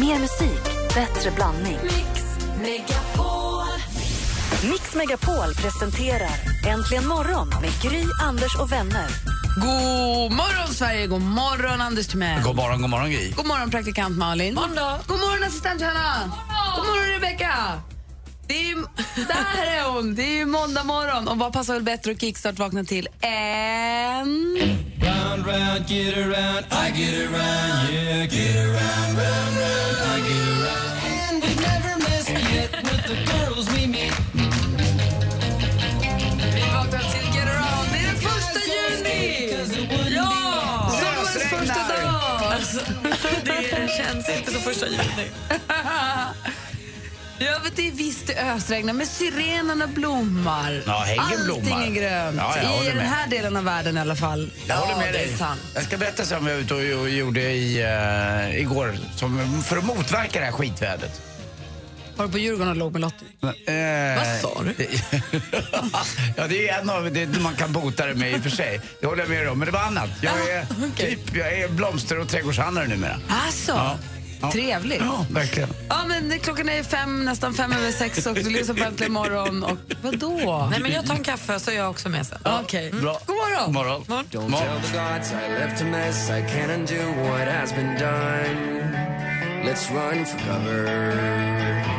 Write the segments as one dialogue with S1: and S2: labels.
S1: Mer musik, bättre blandning. Mix Megapol presenterar Äntligen morgon med Gry, Anders och vänner.
S2: God morgon, Sverige! God morgon, Anders Timell.
S3: God morgon, god morgon Gry.
S2: God morgon, praktikant Malin.
S4: Måndag.
S2: God morgon, assistent Hanna. God morgon, Rebecka. Det är där är hon! Det är ju måndag morgon. Och vad passar väl bättre att kickstart vakna till än...
S5: Round, round, get around, I get around, yeah, get around, round, round, I get around. And we never miss yet with the girls we meet.
S2: Vi vaknar till Get around. Det är den första juni! Ja! Sommarens första dag!
S4: Alltså, det känns inte som första juni.
S2: Ja, men det är visst det ösregnar, men syrenerna blommar.
S3: Ja, häggen
S2: Allting
S3: blommar.
S2: är grönt.
S3: Ja, jag
S2: I
S3: håller
S2: den
S3: med.
S2: här delen av världen i alla fall.
S3: Jag håller med
S2: det
S3: dig.
S2: är sant.
S3: Jag ska berätta sen vad jag var ute och och gjorde i, uh, igår som, för att motverka det här skitvädret.
S2: Var du på Djurgården och låg med Lottie?
S3: Eh,
S4: Vad sa du?
S3: ja, det är en av det man kan bota det med i och för sig. Det håller jag med dig om. Men det var annat. Jag är,
S2: okej.
S3: typ, jag är blomster och trädgårdshandlare numera.
S2: Alltså,
S3: Ja. Ja.
S2: trevligt.
S3: Ja, verkligen.
S2: Ja, men det- klockan är fem, nästan fem över sex och du lyssnar på Äntligen morgon. Och vadå?
S4: Nej, men jag tar en kaffe så är jag också med sen.
S2: Okej.
S3: Bra.
S2: God morgon.
S3: God morgon.
S5: Don't
S3: Morgon.
S5: tell the gods I left a mess. I can't undo what has been done. Let's run for cover.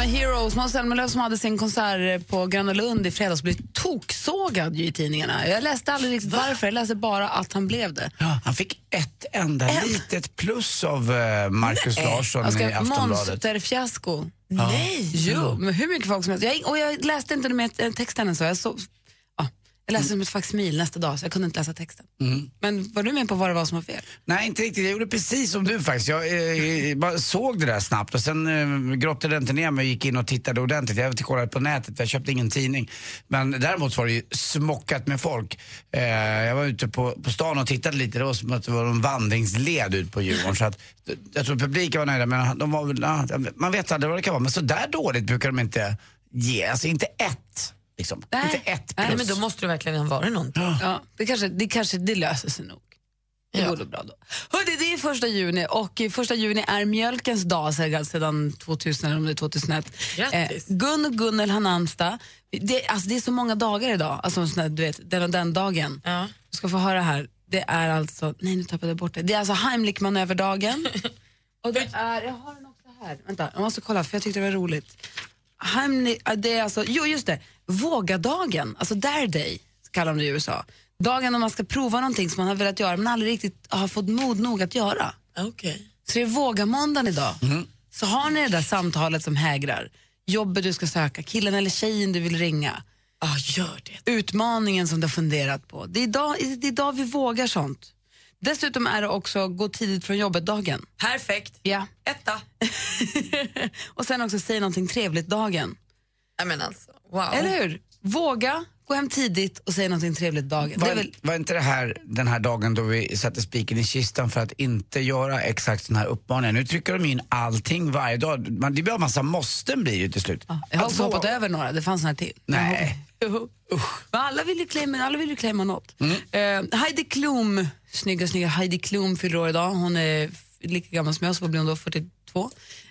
S2: Med Heroes. Måns Zelmerlöw som hade sin konsert på Gröna Lund i fredags blev toksågad i tidningarna. Jag läste aldrig riktigt varför, jag läste bara att han blev det.
S3: Ja, han fick ett enda litet plus av eh, Marcus Larsson
S2: Jag
S3: i Aftonbladet.
S2: monsterfiasko.
S4: Nej!
S2: Jo, men hur mycket folk som helst. Jag, och jag läste inte med texten än så. Jag, så, jag läste som ett faksimil nästa dag så jag kunde inte läsa texten.
S3: Mm.
S2: Men var du med på vad det var som var fel?
S3: Nej, inte riktigt. Jag gjorde precis som du faktiskt. Jag eh, bara såg det där snabbt och sen eh, grottade inte ner mig och gick in och tittade ordentligt. Jag kollade på nätet, jag köpte ingen tidning. Men däremot var det ju smockat med folk. Eh, jag var ute på, på stan och tittade lite, det var som att det var en vandringsled ut på Djurgården. så att, jag tror publiken var nöjda, men de var väl, man vet aldrig vad det kan vara. Men så där dåligt brukar de inte ge, alltså inte ett. Liksom.
S2: Nej.
S3: Inte ett plus.
S2: Nej,
S4: men då måste det verkligen ha varit någonting.
S2: Ja, det, kanske, det kanske det löser sig nog. Det
S4: Ja.
S2: går bra då. Hörde, det är första juni och eh, första juni är mjölkens dag sedan sedan 2000 eller om det är 2001.
S4: Grattis.
S2: Gun och Gunnel har. Det, alltså, det är så många dagar idag, alltså, sån här, du vet, den och den dagen.
S4: Ja.
S2: Du ska få höra här. Det är alltså, nej nu tappade jag bort det. Det är alltså Heimlich-manöverdagen. och det är, jag har den också här. Vänta, jag måste kolla för jag tyckte det var roligt. Heimlich, det är alltså, jo just det, vågadagen, alltså Dare Day kallar de det i USA. Dagen när man ska prova någonting som man har velat göra men aldrig riktigt har fått mod nog att göra.
S4: Okej.
S2: Så det är vågamåndagen idag. Så har ni det där samtalet som hägrar, jobbet du ska söka, killen eller tjejen du vill ringa,
S4: Ja, gör det.
S2: utmaningen som du har funderat på. Det är idag, det är idag vi vågar sånt. Dessutom är det också gå tidigt från jobbet-dagen.
S4: Perfekt.
S2: Ja.
S4: Etta.
S2: och sen också säg någonting trevligt-dagen.
S4: Nej, men alltså, wow.
S2: Eller hur? Våga, gå hem tidigt och säg någonting trevligt dagen.
S3: Var,
S2: väl,
S3: var inte det här den här dagen då vi satte spiken i kistan för att inte göra exakt såna här uppmaningar? Nu trycker de in allting varje dag. Man, det blir en massa måsten blir ju till slut.
S2: ja, jag har
S3: Alltså,
S2: hoppat över några, det fanns några till.
S3: Nej.
S2: Jo. Men alla vill ju claima, alla vill claima något. Eh, Heidi Klum, snygga, snygga Heidi Klum fyller år idag. Hon är lika gammal som jag, så vad blir hon då? 42.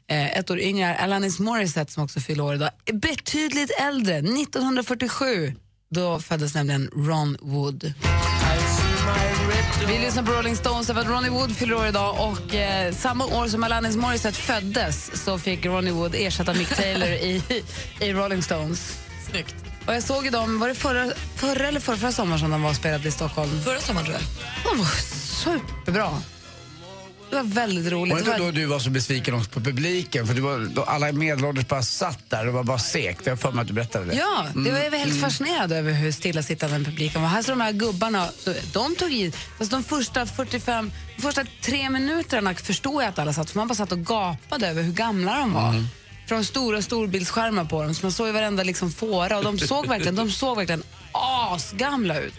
S2: Eh, ett år yngre är Alanis Morissette som också fyller år idag. Betydligt äldre, 1947. Då föddes nämligen Ron Wood. Vi lyssnar på Rolling Stones att Ronnie Wood fyller år idag och eh, samma år som Alanis Morissette föddes så fick Ronnie Wood ersätta Mick Taylor i, i Rolling Stones.
S4: Snyggt.
S2: Och jag såg dem, var det förra, förra eller förra, förra sommaren som de var spelade i Stockholm?
S4: Förra sommaren tror jag.
S2: De var superbra. Det var väldigt roligt.
S3: Var det inte då du var så besviken på publiken? För du var, alla medelålders bara satt där och var bara segt. Jag för mig att du berättade det.
S2: Ja, det var jag var helt fascinerad över hur stillasittande publiken var. Här så de här gubbarna, de tog i, fast de första 45, de första tre minuterna förstod jag att alla satt, för man bara satt och gapade över hur gamla de var. Från stora storbildsskärmar på dem, så man såg ju varenda liksom fåra och de såg verkligen, de såg verkligen asgamla ut.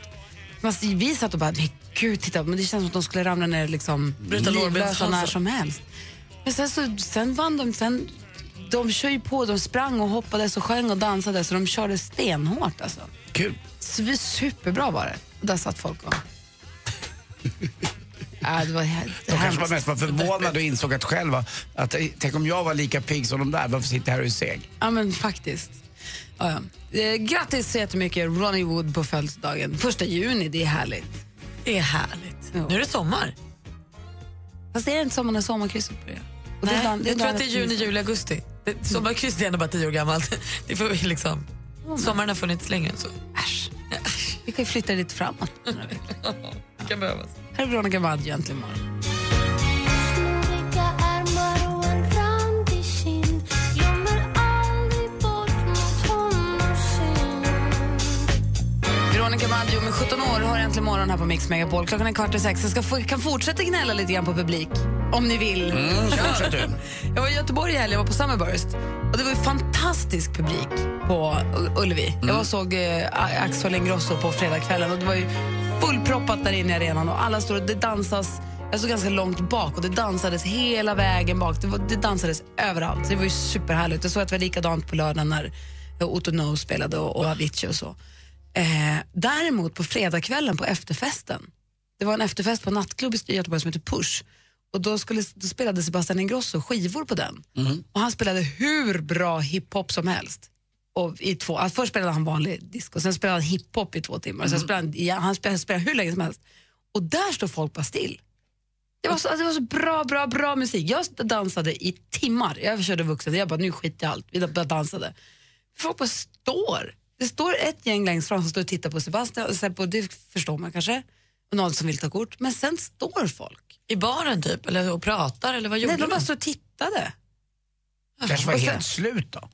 S2: Man, vi satt och bara, men gud, titta, men det känns som att de skulle ramla ner liksom livlösa när som helst. Men sen, så, sen vann de, sen de kör ju på, de sprang och hoppades och sjöng och dansade så de körde stenhårt alltså.
S3: Kul.
S2: Sv- Superbra var det. Och där satt folk och... ja, det var he-
S3: De kanske var mest var förvånade och insåg att själva, att tänk om jag var lika pigg som de där, varför sitter jag här och är seg?
S2: Ja, men faktiskt. Ja, ja. Eh, grattis så jättemycket Ronnie Wood på födelsedagen. Första juni, det är härligt.
S4: Det är härligt.
S2: Ja.
S4: Nu är det sommar.
S2: Fast det är inte sommar när sommarkrysset börjar. Och
S4: Nej,
S2: dan-
S4: jag tror att det är juni, juli, augusti. Det- Sommarkrysset är ändå bara tio år gammalt. Det får vi liksom... Sommaren har funnits längre än så.
S2: Äsch. Vi kan ju flytta lite framåt.
S4: Det kan behövas.
S2: Här är Veronica Maggio äntligen. Veronica Maggio med 17 år har äntligen morgon här på Mix Megapol. Klockan är kvart i sex. Jag ska få, kan fortsätta gnälla lite grann på publik. Om ni vill.
S3: Mm, fortsätt du.
S2: Jag var i Göteborg i helgen, jag var på Summerburst. Och det var ju fantastisk publik på Ullevi. Jag var såg eh, Axel Ingrosso på fredagskvällen och det var ju fullproppat där inne i arenan och alla stod och det dansas jag stod ganska långt bak och det dansades hela vägen bak. Det, var, det dansades överallt. Så det var ju superhärligt. Jag såg att det var likadant på lördagen när Otto No spelade och, och Avicii och så. Eh, däremot på fredagskvällen på efterfesten, det var en efterfest på en nattklubb i Göteborg som heter Push. Och då, skulle, då spelade Sebastian Ingrosso skivor på den. Och han spelade hur bra hiphop som helst. Och i två, alltså först spelade han vanlig disco, sen spelade han hiphop i två timmar. Sen spelade han, han spelade, spelade hur länge som helst. Och där står folk bara still. Det var, så, alltså, det var så bra, bra, bra musik. Jag dansade i timmar. Jag körde vuxen, jag bara nu skiter jag i allt. Vi bara dansade. Folk bara står. Det står ett gäng längst fram som står och tittar på Sebastian, och Seppo, det förstår man kanske. Och någon som vill ta kort. Men sen står folk.
S4: I baren typ, eller och pratar, eller vad gjorde
S2: Nej, de bara står och tittade.
S3: Kanske var
S2: Och sen-
S3: helt slut då.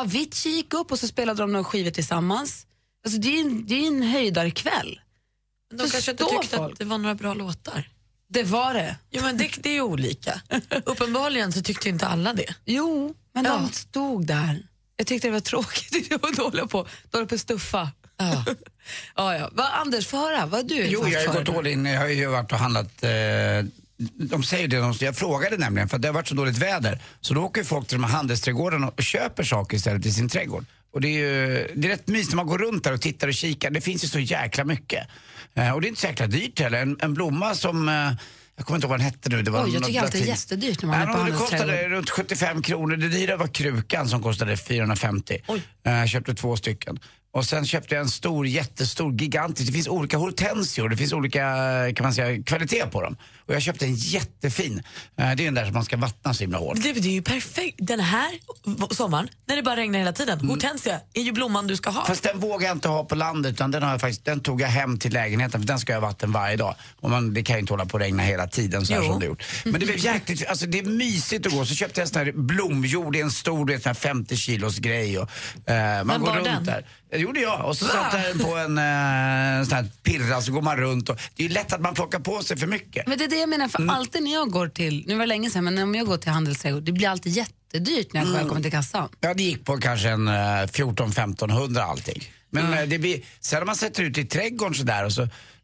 S2: Avicii gick upp och så spelade de några skivor tillsammans. Alltså, det är ju en, det är en höjdarkväll.
S4: De
S2: Så
S4: kanske inte tyckte
S2: folk.
S4: att det var några bra låtar.
S2: Det var det.
S4: Jo, men det, det är olika. Uppenbarligen så tyckte inte alla det.
S2: Jo, men
S4: Ja.
S2: de stod där. Jag tyckte det var tråkigt. Var dålig på, dålig på att stuffa.
S4: Ja.
S2: ja, ja. Va, Anders, få höra. Vad du
S3: Jo, jag har gått all in. Jag har ju varit och handlat eh, de säger det, de, jag frågade nämligen för att det har varit så dåligt väder. Så då åker folk till de här handelsträdgårdarna och köper saker istället i sin trädgård. Och det är ju det är rätt mysigt när man går runt där och tittar och kikar. Det finns ju så jäkla mycket. Eh, och det är inte så jäkla dyrt heller. En, en blomma som, eh, jag kommer inte ihåg vad den hette nu. Det var
S2: Oj, jag tycker alltid det är jättedyrt när man
S3: Nej,
S2: är på
S3: Det kostade
S2: handelsträdgård.
S3: runt 75 kronor. Det dyra var krukan som kostade 450. Eh, Jag köpte två stycken. Och sen köpte jag en stor, jättestor, gigantisk. Det finns olika hortensior, det finns olika kan man säga, kvalitet på dem. Och jag köpte en jättefin. Eh, Det är den där som man ska vattna så himla hårt.
S4: Det, det är ju perfekt. Den här sommaren, när det bara regnar hela tiden, hortensia är ju blomman du ska ha.
S3: Fast den vågar jag inte ha på landet utan den, har jag faktiskt, den tog jag hem till lägenheten för den ska jag ha vatten varje dag. Och man, det kan ju inte hålla på att regna hela tiden så här
S4: Jo.
S3: som det gjort. Men det blev jäkligt, alltså det är mysigt att gå. Så köpte jag en sån här blomjord i en stor du vet, sån här 50 kilos grej. Och, eh, man
S4: Men
S3: går runt
S4: den?
S3: där. Det gjorde jag. Och så satt jag på en eh, sån här pirra så går man runt. Och, det är ju lätt att man plockar på sig för mycket.
S2: Men det är det jag menar, för
S3: Mm.
S2: alltid när jag går till, nu var det länge sedan, men om jag går till handelsträdgård, det blir alltid jättedyrt när jag
S3: Mm.
S2: kommer till kassan.
S3: Ja, det gick på kanske en eh, 14-1500 allting. Men eh, det blir, sen när man sätter ut i trädgården sådär och så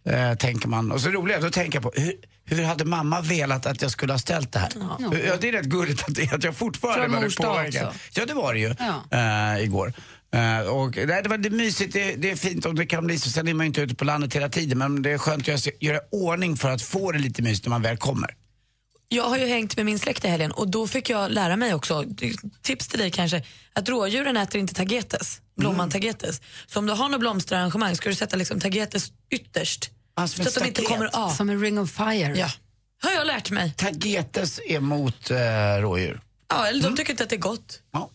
S3: eh, tänker man, och så roligt, då tänker jag på hur, hur hade mamma velat att jag skulle ha ställt det här? Ja, det är rätt gulligt att, det, att jag fortfarande var påverkad. Ja, det var det ju
S2: Ja.
S3: eh, igår. Eh, och, nej, det var det är mysigt, det, det är fint och det kan bli så. Sen är man ju inte ute på landet hela tiden men det är skönt att göra, göra ordning för att få det lite mysigt när man väl kommer.
S4: Jag har ju hängt med min släkt i helgen och då fick jag lära mig också, tips till dig kanske, att rådjuren äter inte tagetes, blomman tagetes. Så om du har något blomsterarrangemang ska du sätta liksom tagetes ytterst.
S3: Alltså,
S4: så att de inte kommer av.
S2: Som en ring of fire.
S4: Ja, har jag lärt mig.
S3: Tagetes är mot eh, rådjur.
S4: Ja, eller de tycker inte att det är gott.
S3: Ja.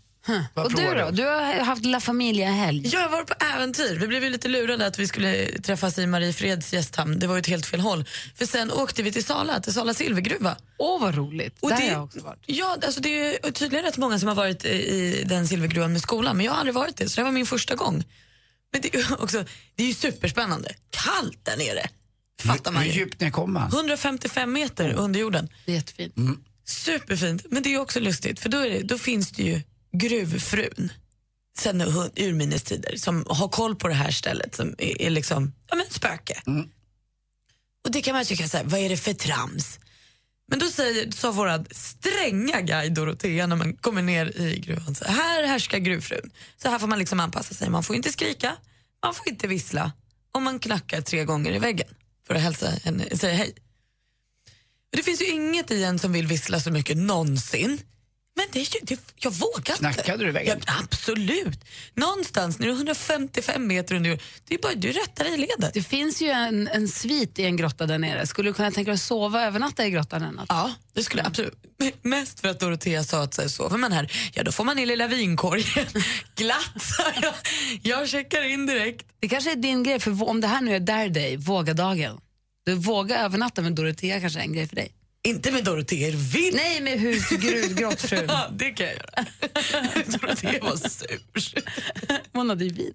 S3: Vad
S2: Och du då? Du har haft La Familia-helg.
S4: Jag har varit på äventyr. Vi blev ju lite lurade att vi skulle träffas i Mariefreds gästhamn. Det var ju ett helt fel håll. För sen åkte vi till Sala, till Sala silvergruva.
S2: Åh, vad roligt.
S4: Och
S2: Där
S4: det,
S2: har jag också varit.
S4: Ja, alltså det är tydligen rätt många som har varit i, den silvergruvan med skolan, men jag har aldrig varit det, så det var min första gång. Men det är ju också, det är ju superspännande. Kallt där nere, fattar man
S3: Hur
S4: ju.
S3: djupt ner kommer man?
S4: 155 meter under jorden.
S2: Det är jättefint.
S4: Superfint, men det är ju också lustigt för då, är det, då finns det ju gruvfrun sen ur- urminnes tider som har koll på det här stället som är, är liksom, ja men spöke. Och det kan man tycka så här, vad är det för trams? Men då säger, sa våra stränga guide Dorotea när man kommer ner i gruvan, så här härskar gruvfrun. Så här får man liksom anpassa sig. Man får inte skrika, man får inte vissla och man knackar tre gånger i väggen för att hälsa henne, säga hej. Det finns ju inget i en som vill vissla så mycket någonsin. Men det, är ju- det, jag vågar inte.
S3: Knackade du väggen?
S4: Ja, absolut. Någonstans när du är 155 meter under jord, det är bara du rättar i ledet.
S2: Det finns ju en, en svit i en grotta där nere. Skulle du kunna tänka dig att sova och övernatta i grottan en natt?
S4: Ja, det skulle jag absolut. M- Mest för att Dorotea sa att så här, sover man här, ja då får man i lilla vinkorgen. Glatt, sa jag. Jag checkar in direkt.
S2: Det kanske är din grej, för om det här nu är där dig, våga-dagen. Du vågar övernatta med Dorotea kanske är en grej för dig.
S4: Inte med Dorotea, vill
S2: Nej, med hus, grus, grottfrun.
S4: Ja, det kan jag göra. Dorotea var sur.
S2: Hon hade ju vin.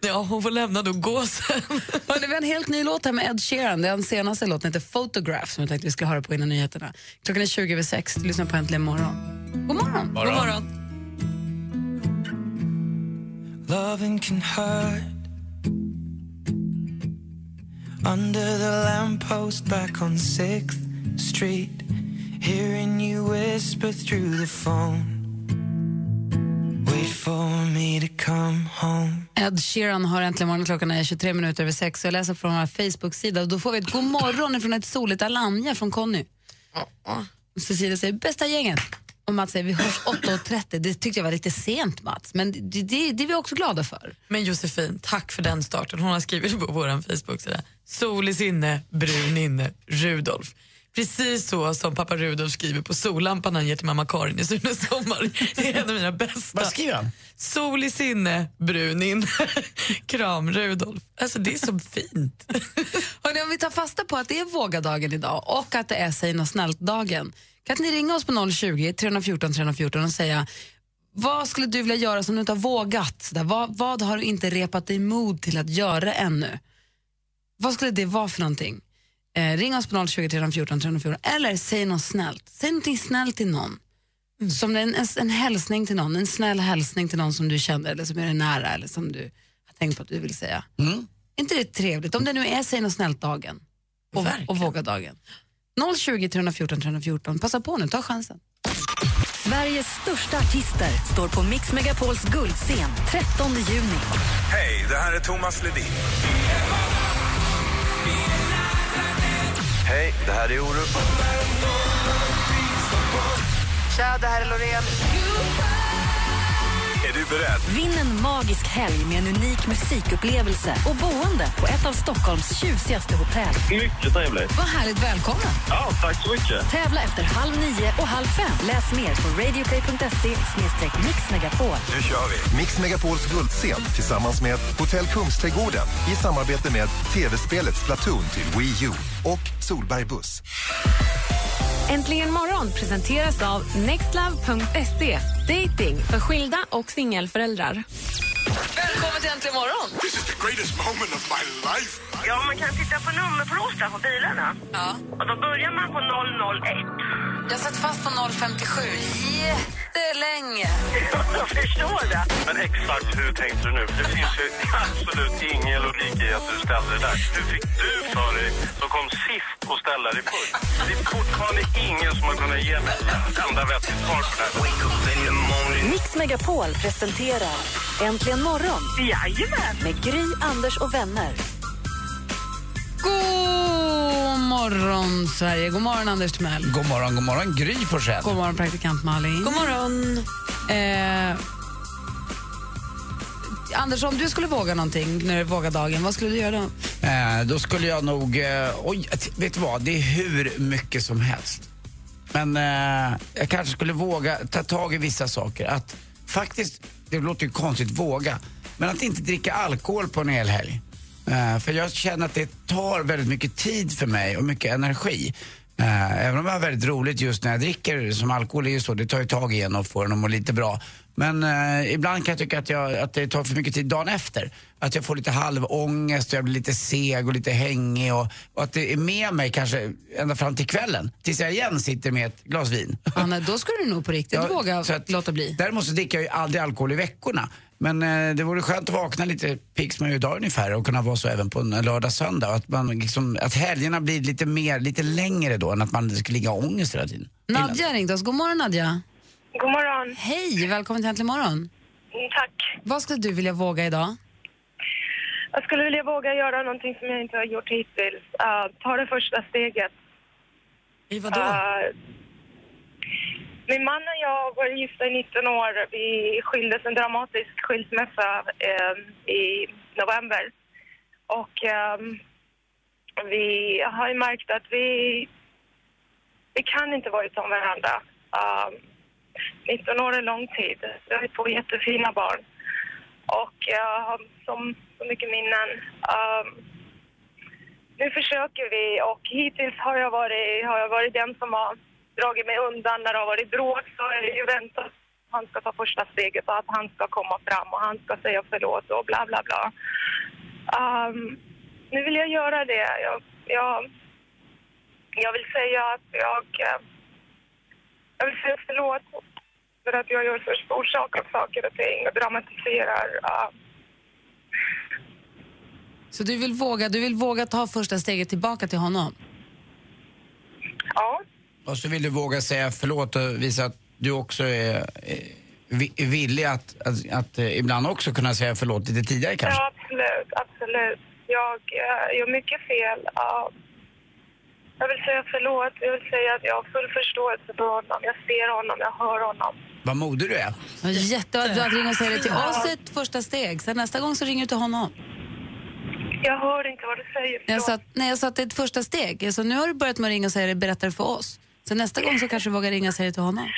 S4: Ja, hon får lämna och gå sen.
S2: Hörrni, vi har en helt ny låt här med Ed Sheeran. Det är den senaste låten, heter Photograph, som jag tänkte vi skulle höra på innan nyheterna. Klockan är 20 över 6. Du lyssnar på Äntligen morgon. God morgon.
S4: God morgon.
S5: Loving can hurt. Under the lamppost back on 6th Street, hearing you whisper through the phone. Wait for me to come home.
S2: Ed Sheeran har äntligen morgon. Klockan är 23 minuter över 6. Jag läser från vår Facebook-sida då får vi ett god morgon från ett soligt Alanya från Conny. Och Cecilia säger bästa gänget. Och Mats säger vi hörs 8.30. Det tyckte jag var lite sent Mats, men det, det, det är vi också glada för.
S4: Men Josefin, tack för den starten. Hon har skrivit på vår Facebook-sida. Sol i sinne, brun inne, Rudolf. Precis så som pappa Rudolf skriver på sollampan han ger till mamma Karin i Sune sommar. Det är en av mina bästa.
S3: Vad skriver han?
S4: Sol i sinne, brun inne. Kram Rudolf. Alltså det är så fint.
S2: Hörrni, om vi tar fasta på att det är vågadagen idag och att det är säg något snällt-dagen. Kan ni ringa oss på 020 314 314 och säga vad skulle du vilja göra som du inte har vågat? Där, vad, vad har du inte repat dig mod till att göra ännu? Vad skulle det vara för någonting? Eh, ring oss på 020 314 314 eller säg något snällt. Säg någonting snällt till någon. Som en, en, en hälsning till någon, en snäll hälsning till någon som du känner eller som är dig nära eller som du har tänkt på att du vill säga. inte det trevligt? Om det nu är säg något snällt-dagen och,
S4: Verkligen.
S2: och våga-dagen. 020 314 314, passa på nu, ta chansen.
S1: Sveriges största artister står på Mix Megapols guldscen 13 juni.
S6: Hej, det här är Thomas Ledin. Hej, det här är Orup.
S2: Tja, det här är Loreen.
S6: Är du beredd?
S1: Vinn en magisk helg med en unik musikupplevelse och boende på ett av Stockholms tjusigaste hotell.
S7: Mycket trevligt.
S2: Vad härligt, välkommen.
S7: Ja, tack så mycket.
S1: Tävla efter halv nio och halv fem. Läs mer på radioplay.se mixmegapol.
S6: Nu kör vi.
S8: Mix Megapols guldscen tillsammans med Hotell Kungsträdgården i samarbete med tv-spelet Splatoon till Wii U och Solberg Buss.
S9: Äntligen morgon presenteras av nextlove.se. Dating för skilda och singelföräldrar.
S2: Välkommen till Äntligen morgon.
S10: Ja, man kan titta på nummerplåtar på bilarna.
S2: Ja.
S10: Och då börjar man på 001.
S2: Jag satt fast på 057 jättelänge.
S10: Jag förstår det.
S7: Men exakt hur tänkte du nu? Det finns ju absolut ingen logik i att du ställde det där. Hur fick du för dig, som kom sist, att ställa dig först? Det är fortfarande ingen som har kunnat ge mig ett enda vettigt svar på det här.
S1: Mix Megapol presenterar Äntligen morgon
S10: Jajamän.
S1: med Gry, Anders och vänner.
S2: Morgon, Sverige. God morgon, Anders Timell.
S3: God morgon, god morgon Gry Forssell.
S2: God morgon, praktikant Malin.
S4: God morgon.
S2: Eh, Anders, om du skulle våga någonting när det är våga-dagen, vad skulle du göra då?
S3: Eh, då skulle jag nog, eh, oj, vet du vad, det är hur mycket som helst. Men eh, jag kanske skulle våga ta tag i vissa saker. Att faktiskt, det låter ju konstigt, våga. Men att inte dricka alkohol på en hel helg. Eh, för jag känner att det tar väldigt mycket tid för mig och mycket energi. Eh, även om jag har väldigt roligt just när jag dricker, som alkohol är ju så, det tar ju tag igen och får en att må lite bra. Men eh, ibland kan jag tycka att, jag, att det tar för mycket tid dagen efter. Att jag får lite halvångest och jag blir lite seg och lite hängig och, och att det är med mig kanske ända fram till kvällen. Tills jag igen sitter med ett glas vin.
S2: Anna, då skulle du nog på riktigt
S3: Ja,
S2: våga
S3: att-
S2: låta bli.
S3: Däremot så dricker jag ju aldrig alkohol i veckorna. Men eh, det vore skönt att vakna lite pigg som man gör idag ungefär och kunna vara så även på en lördag, söndag. Att, man liksom, att helgerna blir lite mer, lite längre då än att man ska ligga ha ångest hela tiden.
S2: Nadja har ringt oss. God morgon Nadja.
S10: God morgon.
S2: Hej, välkommen till Äntligen morgon.
S10: Mm, tack.
S2: Vad skulle du vilja våga idag?
S10: Jag skulle vilja våga göra någonting som jag inte har gjort hittills. Uh, ta det första steget.
S4: I vadå?
S10: Uh, min man och jag var gifta i 19 år. Vi skildes en dramatisk skilsmässa eh, i november. Och eh, vi har ju märkt att vi, vi kan inte vara utan varandra. Ehm, 19 år är lång tid. Vi har två jättefina barn. Och jag har som, så mycket minnen. Ehm, nu försöker vi och hittills har jag varit, har jag varit den som har dragit mig undan när det har varit bråk så är det ju väntat han ska ta första steget och att han ska komma fram och han ska säga förlåt och bla bla bla. Ehm, nu vill jag göra det. Jag, jag, jag vill säga att jag, eh, jag vill säga förlåt för att jag gör för stor sak av saker och ting och dramatiserar. Uh,
S2: Så du vill våga, du vill våga ta första steget tillbaka till honom?
S10: ja.
S3: Och så vill du våga säga förlåt och visa att du också är, är är villig att, att, att eh, ibland också kunna säga förlåt lite tidigare kanske.
S10: Ja, absolut, absolut. Jag eh, gör mycket fel. Ja. jag vill säga förlåt. Jag vill säga att jag har full förståelse för honom. Jag ser honom, jag hör honom.
S3: Vad modig du är.
S2: Ja, Jättebra att du ringer och säger det till oss är ett första steg. Sen nästa gång så ringer du till honom.
S10: Jag hör inte vad du säger.
S2: Jag sa, nej, jag sa att det är ett första steg. Jag sa, nu har du börjat med att ringa och säga det, berätta det för oss. Så nästa gång så kanske du vågar ringa och säga det till honom.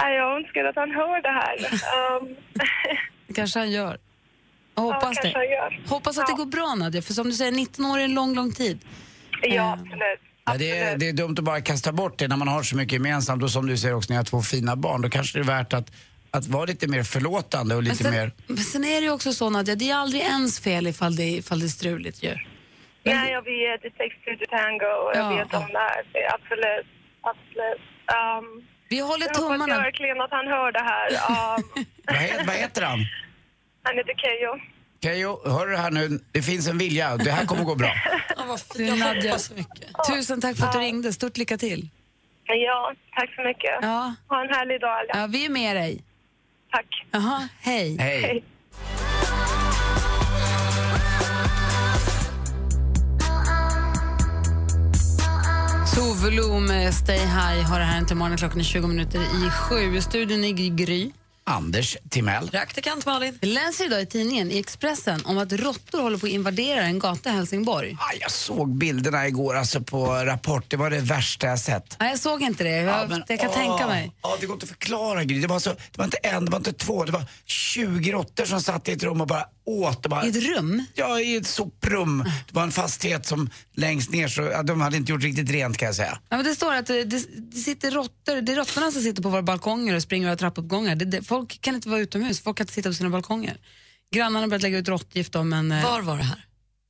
S10: Nej, jag önskar att han hör det här. Um,
S2: Det kanske han gör. Jag
S10: ja,
S2: hoppas
S10: kanske
S2: det.
S10: han gör.
S2: Hoppas att det går bra Nadja, för som du säger, 19 år är en lång, lång tid.
S10: Ja,
S2: Eh,
S10: absolut.
S3: Ja, det, är, det är dumt att bara kasta bort det när man har så mycket gemensamt och som du säger också, ni har två fina barn. Då kanske det är värt att, att vara lite mer förlåtande och
S2: Men
S3: lite
S2: sen,
S3: mer...
S2: men sen är det ju också så Nadja, det är aldrig ens fel ifall det, ifall det är struligt ju.
S10: Nej, jag vet. Det takes two to tango och jag
S2: Ja.
S10: vet om det här. Absolut, absolut. Um,
S2: Vi håller
S10: jag hoppas
S2: tummarna.
S10: verkligen att han hör det här. Um,
S3: Vad, he, vad heter han?
S10: han heter Keyyo.
S3: Keyyo, hör du här nu? Det finns en vilja. Det här kommer gå bra.
S4: Ja, vad fint. Jag
S2: Nadja.
S4: så mycket.
S2: Tusen tack för att du ringde. Stort lycka till.
S10: Ja, tack så mycket.
S2: Ja,
S10: Ha en härlig dag alla.
S2: ja vi är med dig.
S10: Tack.
S2: Jaha, hej.
S3: Hej.
S10: Hej.
S2: Tove Lo med Stay High har det här inte morgon klockan är 20 minuter i sju. Studion i Gry.
S3: Anders Timell.
S4: Praktikant Malin.
S2: Vi läser idag i tidningen, i Expressen, om att råttor håller på att invadera en gata i Helsingborg.
S3: Ah, jag såg bilderna igår alltså på Rapport. Det var det värsta jag sett.
S2: Nej, jag såg inte det. Jag,
S3: Ja, men,
S2: jag kan
S3: åh,
S2: tänka mig.
S3: Ja, det går inte att förklara Gry. Det var, så, det var inte en, det var inte två, det var 20 råttor som satt i ett rum och bara åt. Bara,
S2: I ett rum?
S3: Ja, i ett soprum. Det var en fastighet som längst ner så, ja, de hade inte gjort riktigt rent kan jag säga.
S2: Ja, men det står att det, det, det sitter råttor, det är råttorna som sitter på våra balkonger och springer över trappuppgångar. Det, det, folk kan inte vara utomhus, folk kan inte sitta på sina balkonger. Grannarna har börjat lägga ut råttgift om en... eh,
S4: Var var det här?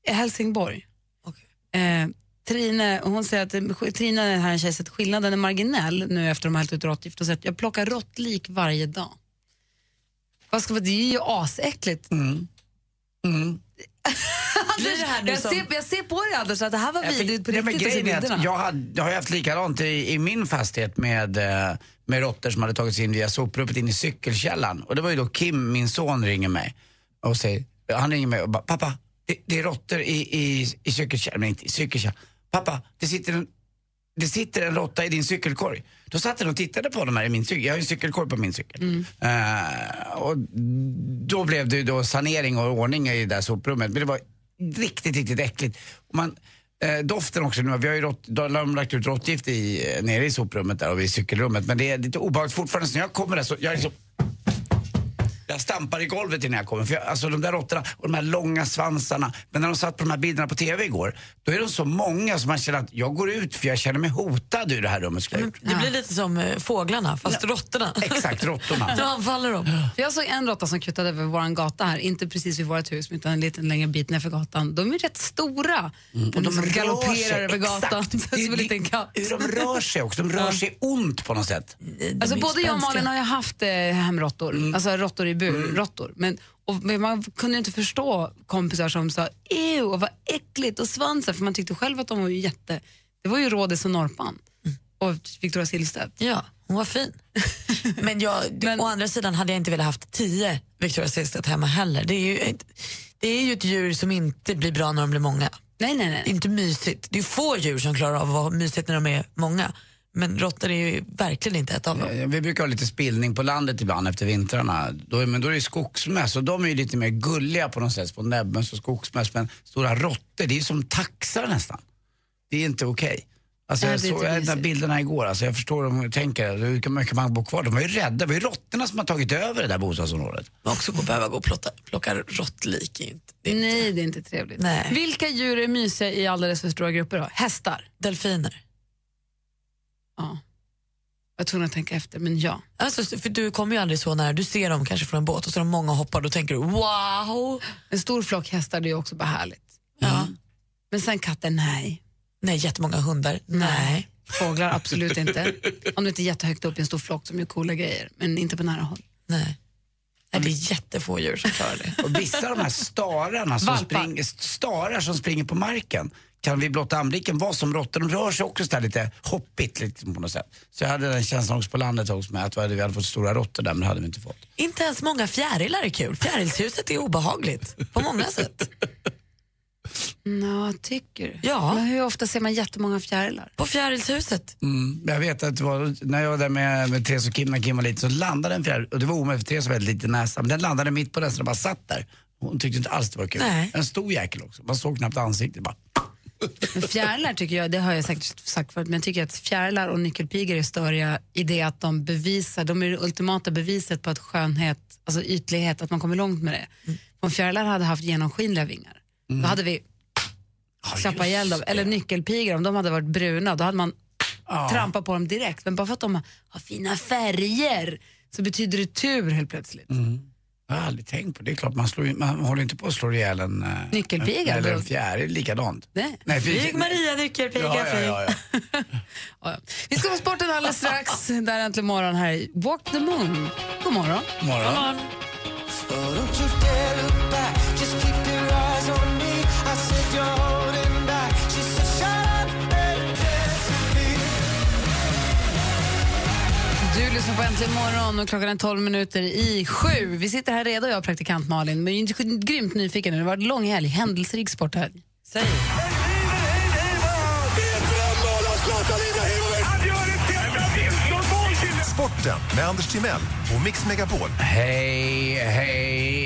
S2: i Helsingborg.
S4: Okej.
S2: Eh, Trine, hon säger att eh, Trine är här en tjej, så att skillnaden är marginell nu efter de har hällt ut råttgift och säger att jag plockar råttlik varje dag. Vad ska, det är ju asäckligt.
S3: Mm.
S4: Här nu
S2: Jag
S4: som...
S2: ser, jag ser på dig Anders att det här var vidrigt på
S3: men
S2: riktigt
S3: är att
S2: bilderna.
S3: jag, hade, jag har haft likadant i, i min fastighet med, eh, med råttor som hade tagit sig in via soprummet in i cykelkällan. Och det var ju då Kim, min son, ringer mig och säger, han ringer mig och bara, pappa, det, det är råttor i, i, i cykelkällan, men inte i cykelkällan. Pappa, det sitter en det sitter en råtta i din cykelkorg. Då satt han och tittade på de här i min cykel. Jag har ju en cykelkorg på min cykel. Eh, och då blev det då sanering och ordning i det där soprummet. Men det var riktigt, riktigt äckligt. Och man, eh, doften också, nu, vi har ju rått, har lagt ut råttgift i, eh, nere i soprummet där och i cykelrummet. Men det är lite obehagligt fortfarande. Så när jag kommer där så, jag är liksom jag stampar i golvet innan jag kommer. För jag, alltså de där råttorna och de här långa svansarna. Men när de satt på de här bilderna på TV igår, då är de så många som man känner att jag går ut för jag känner mig hotad ur det här rummet. Ha gjort.
S4: Det blir lite som eh, fåglarna, fast råttorna.
S3: Exakt, råttorna.
S4: Då anfaller de.
S2: För jag såg en råtta som kuttade över vår gata här, inte precis vid vårt hus utan en liten längre bit nerför gatan. De är rätt stora och de
S3: rör
S2: galopperar över gatan
S3: exakt.
S2: som en liten katt.
S3: Hur de rör sig också, de rör sig ont på något sätt.
S2: Alltså både jag och. Malin har ju haft eh, hemråttor, alltså råttor i burråttor. Men, och, men man kunde inte förstå kompisar som sa ew, och vad äckligt och svansen, för man tyckte själv att de var ju jätte... Det var ju Rådis och Norpan och Victoria Silvstedt.
S4: Ja, hon var fin. Men, jag, å andra sidan hade jag inte velat haft tio Victoria Silvstedt hemma heller. Det är, ju det är ju ett djur som inte blir bra när de blir många.
S2: Nej, nej, nej.
S4: Inte mysigt. Det är få djur som klarar av att vara mysigt när de är många. Men råttor är ju verkligen inte ett av dem.
S3: Eh, Vi brukar ha lite spillning på landet ibland efter vintrarna. Då, men då är det skogsmäss och de är ju lite mer gulliga på något sätt. På näbbmöss och skogsmäss. Men stora råttor, det är ju som taxar nästan. Det är inte okej. Alltså
S2: Nej,
S3: jag såg de där bilderna igår, alltså jag förstår hur de tänker. Hur mycket man bo kvar? De var ju rädda. Det var ju råttorna som har tagit över det där bostadsområdet.
S4: Men också att behöva gå och plocka, plocka råttlik. är inte- det är inte-
S2: Nej, det är inte trevligt.
S4: Nej.
S2: Vilka djur är mysiga i alldeles för stora grupper då? Hästar?
S4: Delfiner.
S2: Ja. Jag tror att tänka efter, men ja.
S4: Alltså, för du kommer ju aldrig så nära. Du ser dem kanske från en båt och så är de många och hoppar. Då tänker du wow.
S2: En stor flock hästar, det är också bara härligt.
S4: Ja.
S2: Men sen katter, nej.
S4: Nej, jättemånga hundar. Nej.
S2: Fåglar, absolut inte. Om det inte är jättehögt upp i en stor flock som gör coola grejer, men inte på nära håll.
S4: Nej. Nej, det är jättefå djur som klarar det.
S3: Och vissa av de här stararna som,
S2: Valpar.
S3: springer, starar som springer på marken kan vid blotta anblicken vara som råttor. De rör sig också så lite hoppigt lite på något sätt. Så jag hade den känslan också på landet också med att vi hade, vi hade fått stora råttor där men det hade vi inte fått.
S4: Inte ens många fjärilar är kul. Fjärilshuset är obehagligt på många sätt.
S2: Nå, tycker du?
S4: Ja.
S2: Men hur ofta ser man jättemånga fjärilar?
S4: På Fjärilshuset.
S3: Mm. Jag vet att det var, när jag var där med, med Therese och Kim när Kim var liten så landade en fjäril, och det var omöjligt för Therese var väldigt liten näsa, men den landade mitt på den så den bara satt där. Hon tyckte inte alls det var kul.
S4: Nej.
S3: En stor jäkel också, man såg knappt ansiktet bara.
S2: Fjärilar tycker jag, det har jag säkert sagt förut, men jag tycker att fjärilar och nyckelpigor är störiga i det att de bevisar, de är det ultimata beviset på att skönhet, alltså ytlighet, att man kommer långt med det. Om fjärilar hade haft genomskinliga vingar, då hade vi klappat ihjäl dem. Eller nyckelpigor, om de hade varit bruna, då hade man trampat på dem direkt. Men bara för att de har fina färger så betyder det tur helt plötsligt.
S3: Jag har aldrig tänkt på det. Det är klart man, slår, man håller inte på att slå ihjäl en... eh,
S2: Nyckelpiga,
S3: Eller en fjäril likadant.
S2: Nej.
S3: Nej,
S4: Flyg Maria, nyckelpiga,
S3: Ja,
S4: flyg.
S3: ja, ja.
S2: Ja. Vi ska få sporten alldeles strax. Där är äntligen morgon här i Walk the Moon. God morgon.
S3: Morgon.
S5: So don't
S2: lyssnar på Äntligen morgon och klockan är 12 minuter i sju. Vi sitter här redo, jag och praktikant Malin. Men jag är grymt nyfiken. Det har varit lång helg, händelserik sporthelg.
S4: Säg.
S8: Sporten med Anders Timell och Mix Megapol.
S3: Hej, hej,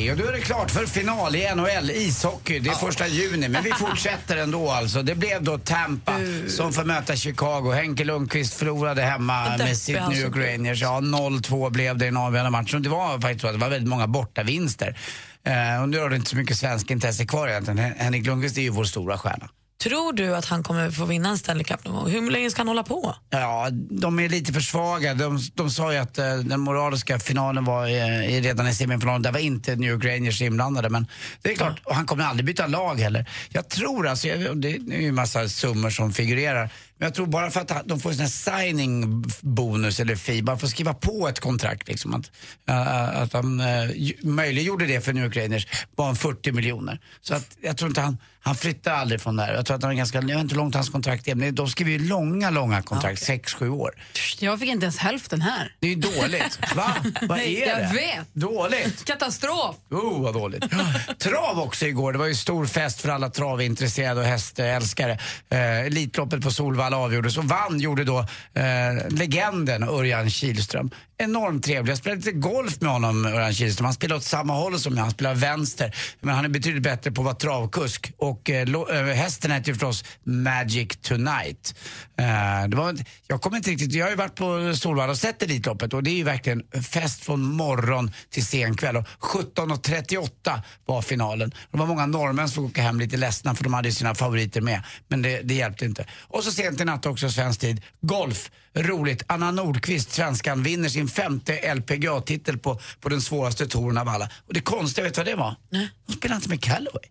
S3: hej. Och då är det klart för final i NHL, ishockey. Det är första juni, men vi fortsätter ändå alltså. Det blev då Tampa som får möta Chicago. Henke Lundqvist förlorade hemma
S4: deppig
S3: med sitt New York. Rangers. Ja, 0-2 blev det i den avgörande matchen. Det var faktiskt så att det var väldigt många bortavinster. Eh, och nu har det inte så mycket svensk intresse kvar egentligen. Hen- Henrik Lundqvist är ju vår stora stjärna.
S4: Tror du att han kommer få vinna en Stanley Cup någon gång? Hur länge ska han hålla på?
S3: Ja, de är lite för svaga. De, de sa ju att eh, den moraliska finalen var eh, redan i semifinalen. Där var inte New York Rangers inblandade. Men det är klart, och han kommer aldrig byta lag heller. Jag tror alltså, jag, det är ju en massa summor som figurerar. Men jag tror bara för att han- de får en signing bonus eller fee, bara för att skriva på ett kontrakt liksom. Att, eh, att han uh, möjliggjorde det för New York Rangers var en 40 miljoner. Så att jag tror inte han, han flyttar aldrig från där. Jag tror att han är ganska, jag vet inte hur långt hans kontrakt är, men de skriver ju långa, långa kontrakt, 6-7 år.
S2: Jag fick inte ens hälften här.
S3: Det är ju dåligt. Va? Vad är
S2: jag
S3: det?
S2: vet.
S3: Dåligt.
S2: Katastrof!
S3: Oh, vad dåligt. Trav också igår. Det var ju stor fest för alla travintresserade och hästälskare. Eh, Elitloppet på Solvalla avgjordes och vann gjorde då eh, legenden Örjan Kihlström. Enormt trevlig. Jag spelade lite golf med honom, Örjan Kihlström. Han spelar åt samma håll som jag. Han spelar vänster. Men han är betydligt bättre på att vara travkusk. Och eh, eh hästen heter ju förstås Magic Tonight. Eh, det var, jag kommer inte riktigt... Jag har ju varit på Solvalla och sett Elitloppet och det är ju verkligen fest från morgon till sen kväll. Och 17.38 var finalen. Det var många norrmän som fick åka hem lite ledsna för de hade ju sina favoriter med. Men det, det hjälpte inte. Och så sent i natt också svensk tid. Golf, roligt. Anna Nordqvist, svenskan, vinner sin femte LPGA-titel på, på den svåraste touren av alla. Och det konstiga, vet du vad det var? Hon spelade inte med Callaway.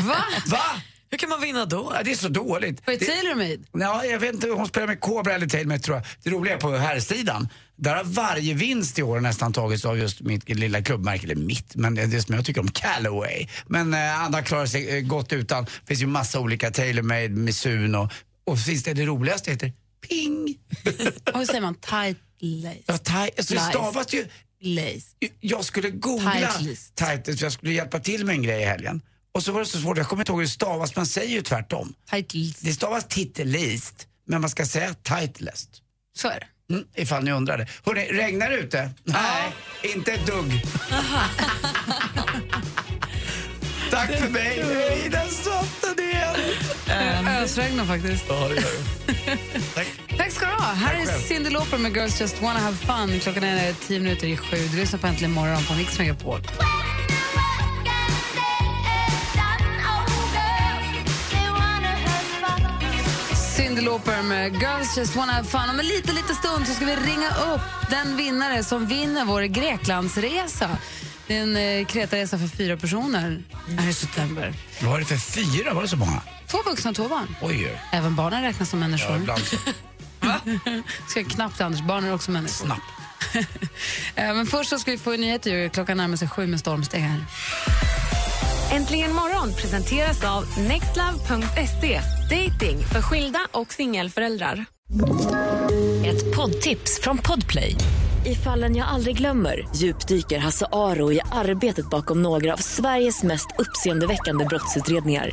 S2: Va?
S3: Va?
S4: Hur kan man vinna då?
S3: Ja, det är så dåligt.
S2: Vad är
S3: Det-
S2: Taylor
S3: Ja, jag vet inte, hon spelar med Cobra eller Taylor tror jag. Det roliga är på herrsidan, där har varje vinst i år nästan tagits av just mitt lilla klubbmärke, eller mitt, men det som jag tycker om, Callaway. Men eh, andra klarar sig eh, gott utan. Det finns ju massa olika, TaylorMade, Mizuno och finns det det roligaste heter Ping.
S2: Och hur säger man tight lace?
S3: Ja, taj, alltså det stavas ju...
S2: Lace.
S3: Jag skulle googla
S2: Tight
S3: tight, jag skulle hjälpa till med en grej i helgen. Och så var det så svårt, jag kommer inte ihåg hur det stavas, man säger ju tvärtom.
S2: Lace.
S3: Det stavas titellist, men man ska säga tightlist.
S2: Så är det.
S3: Mm, ifall ni undrade. Hörrni, regnar det ute? Nej, inte ett dugg. Tack för mig. Hej, där satt den igen.
S2: Ösregnar faktiskt.
S3: Ja, det gör det. Tack.
S2: Tack ska du ha. Här är
S3: själv.
S2: Cyndi Lauper med Girls Just Wanna Have Fun. Klockan är tio minuter i sju. Du lyssnar på Äntligen morgon på Mix Megapol. Cyndi Lauper med Girls Just Wanna Have Fun. Om en liten, liten stund så ska vi ringa upp den vinnare som vinner vår Greklandsresa. Det är en eh, Kretaresa för fyra personer här i september.
S3: Vad var det för fyra? Var det så många?
S2: Två vuxna och två barn.
S3: Oj.
S2: Även barnen räknas som människor.
S3: Ja, ibland så.
S2: ska knappt Anders, barnen är också människor.
S3: Snabbt.
S2: Eh, Men först så ska vi få nyheter. ju. Klockan närmar sig sju med stormsteg här.
S9: Äntligen morgon presenteras av nextlove.se. Dating för skilda och singelföräldrar.
S1: Ett poddtips från Podplay. I fallen jag aldrig glömmer djupdyker Hasse Aro i arbetet bakom några av Sveriges mest uppseendeväckande brottsutredningar.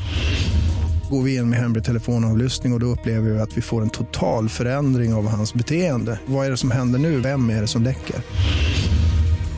S11: Går vi in med hemlig telefonavlyssning och, och då upplever vi att vi får en total förändring av hans beteende. Vad är det som händer nu? Vem är det som läcker?